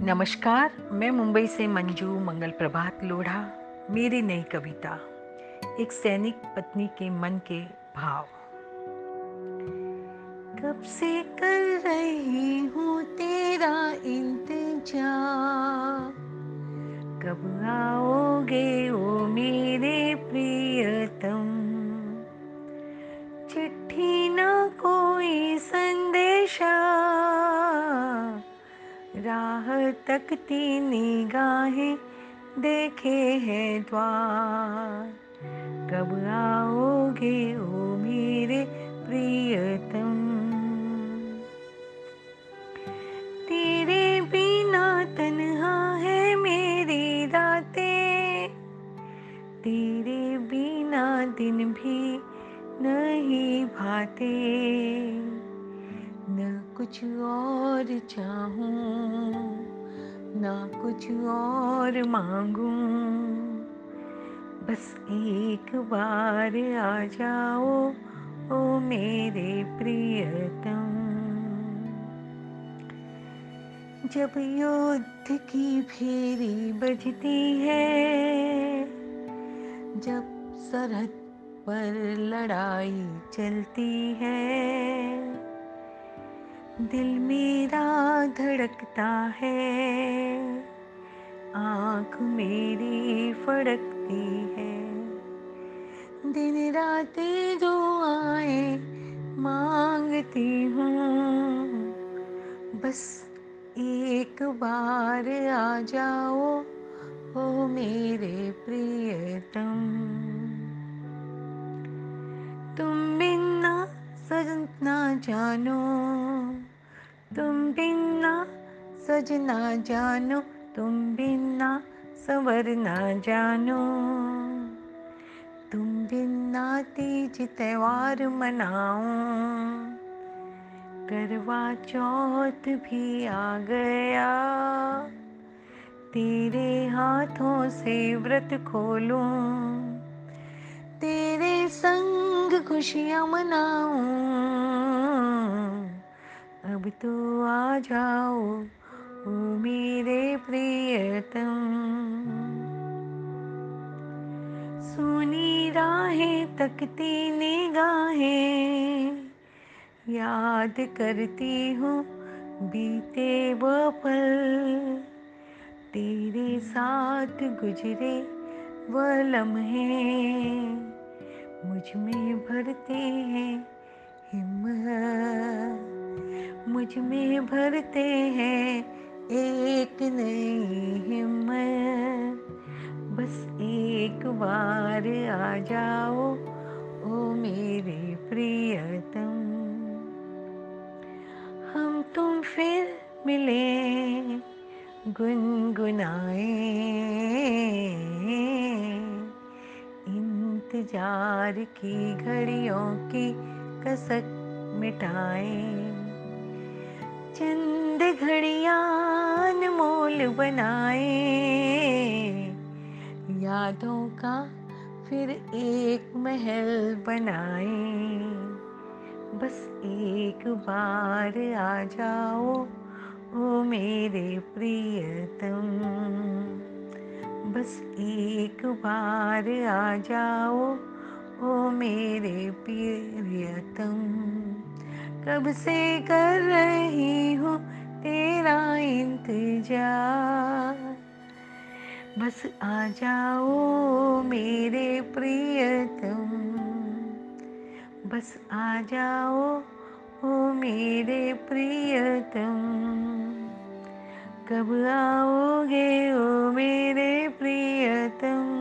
नमस्कार, मैं मुंबई से मंजू, मंगल प्रभात लोढ़ा मेरी नई कविता, एक सैनिक पत्नी के मन के भाव। कब से कर रही हूँ तेरा इंतज़ार? कब आओगे ओ मेरे प्रियतम? चिट्ठी ना कोई संदेशा राह तकती निगाहें देखे हैं द्वार। कब आओगे ओ मेरे प्रियतम? तेरे बिना तन्हा है मेरी रातें। तेरे बिना दिन भी नहीं भाते। न कुछ और चाहूँ, ना कुछ और मांगूं। बस एक बार आ जाओ, ओ मेरे प्रियतम। जब युद्ध की फेरी बजती है, जब सरहद पर लड़ाई चलती है दिल मेरा धड़कता है। आँख मेरी फड़कती है। दिन रात आए मांगती हूँ। बस एक बार आ जाओ, ओ मेरे प्रियतम। तुम बिना सजना जानो तुम बिना सजना जानो, तुम बिना सवर ना जानो। तुम बिना तीज त्योहार मनाओ। करवा चौथ भी आ गया। तेरे हाथों से व्रत खोलूं। तेरे संग खुशियाँ मनाऊं। अब तो आ जाओ। ओ मेरे प्रियतम। सुनी राहें तकती निगाहें। याद करती हूँ बीते वो पल। तेरे साथ गुजरे वो लम्हे। मुझमें भरते हैं हिम्मत। मुझमें भरते हैं एक नई हिम्मत बस एक बार आ जाओ, ओ मेरे प्रियतम। हम तुम फिर मिले, गुनगुनाए। इंतज़ार की घड़ियों की कसक मिटाए। चंद घड़ियान मोल बनाए। यादों का फिर एक महल बनाए। बस एक बार आ जाओ, ओ मेरे प्रियतम। बस एक बार आ जाओ, ओ मेरे प्रियतम। कब से कर रही हूँ तेरा इंतज़ार। बस आ जाओ मेरे प्रिय तुम। बस आ जाओ ओ मेरे प्रिय तुम। कब आओगे ओ मेरे प्रियतम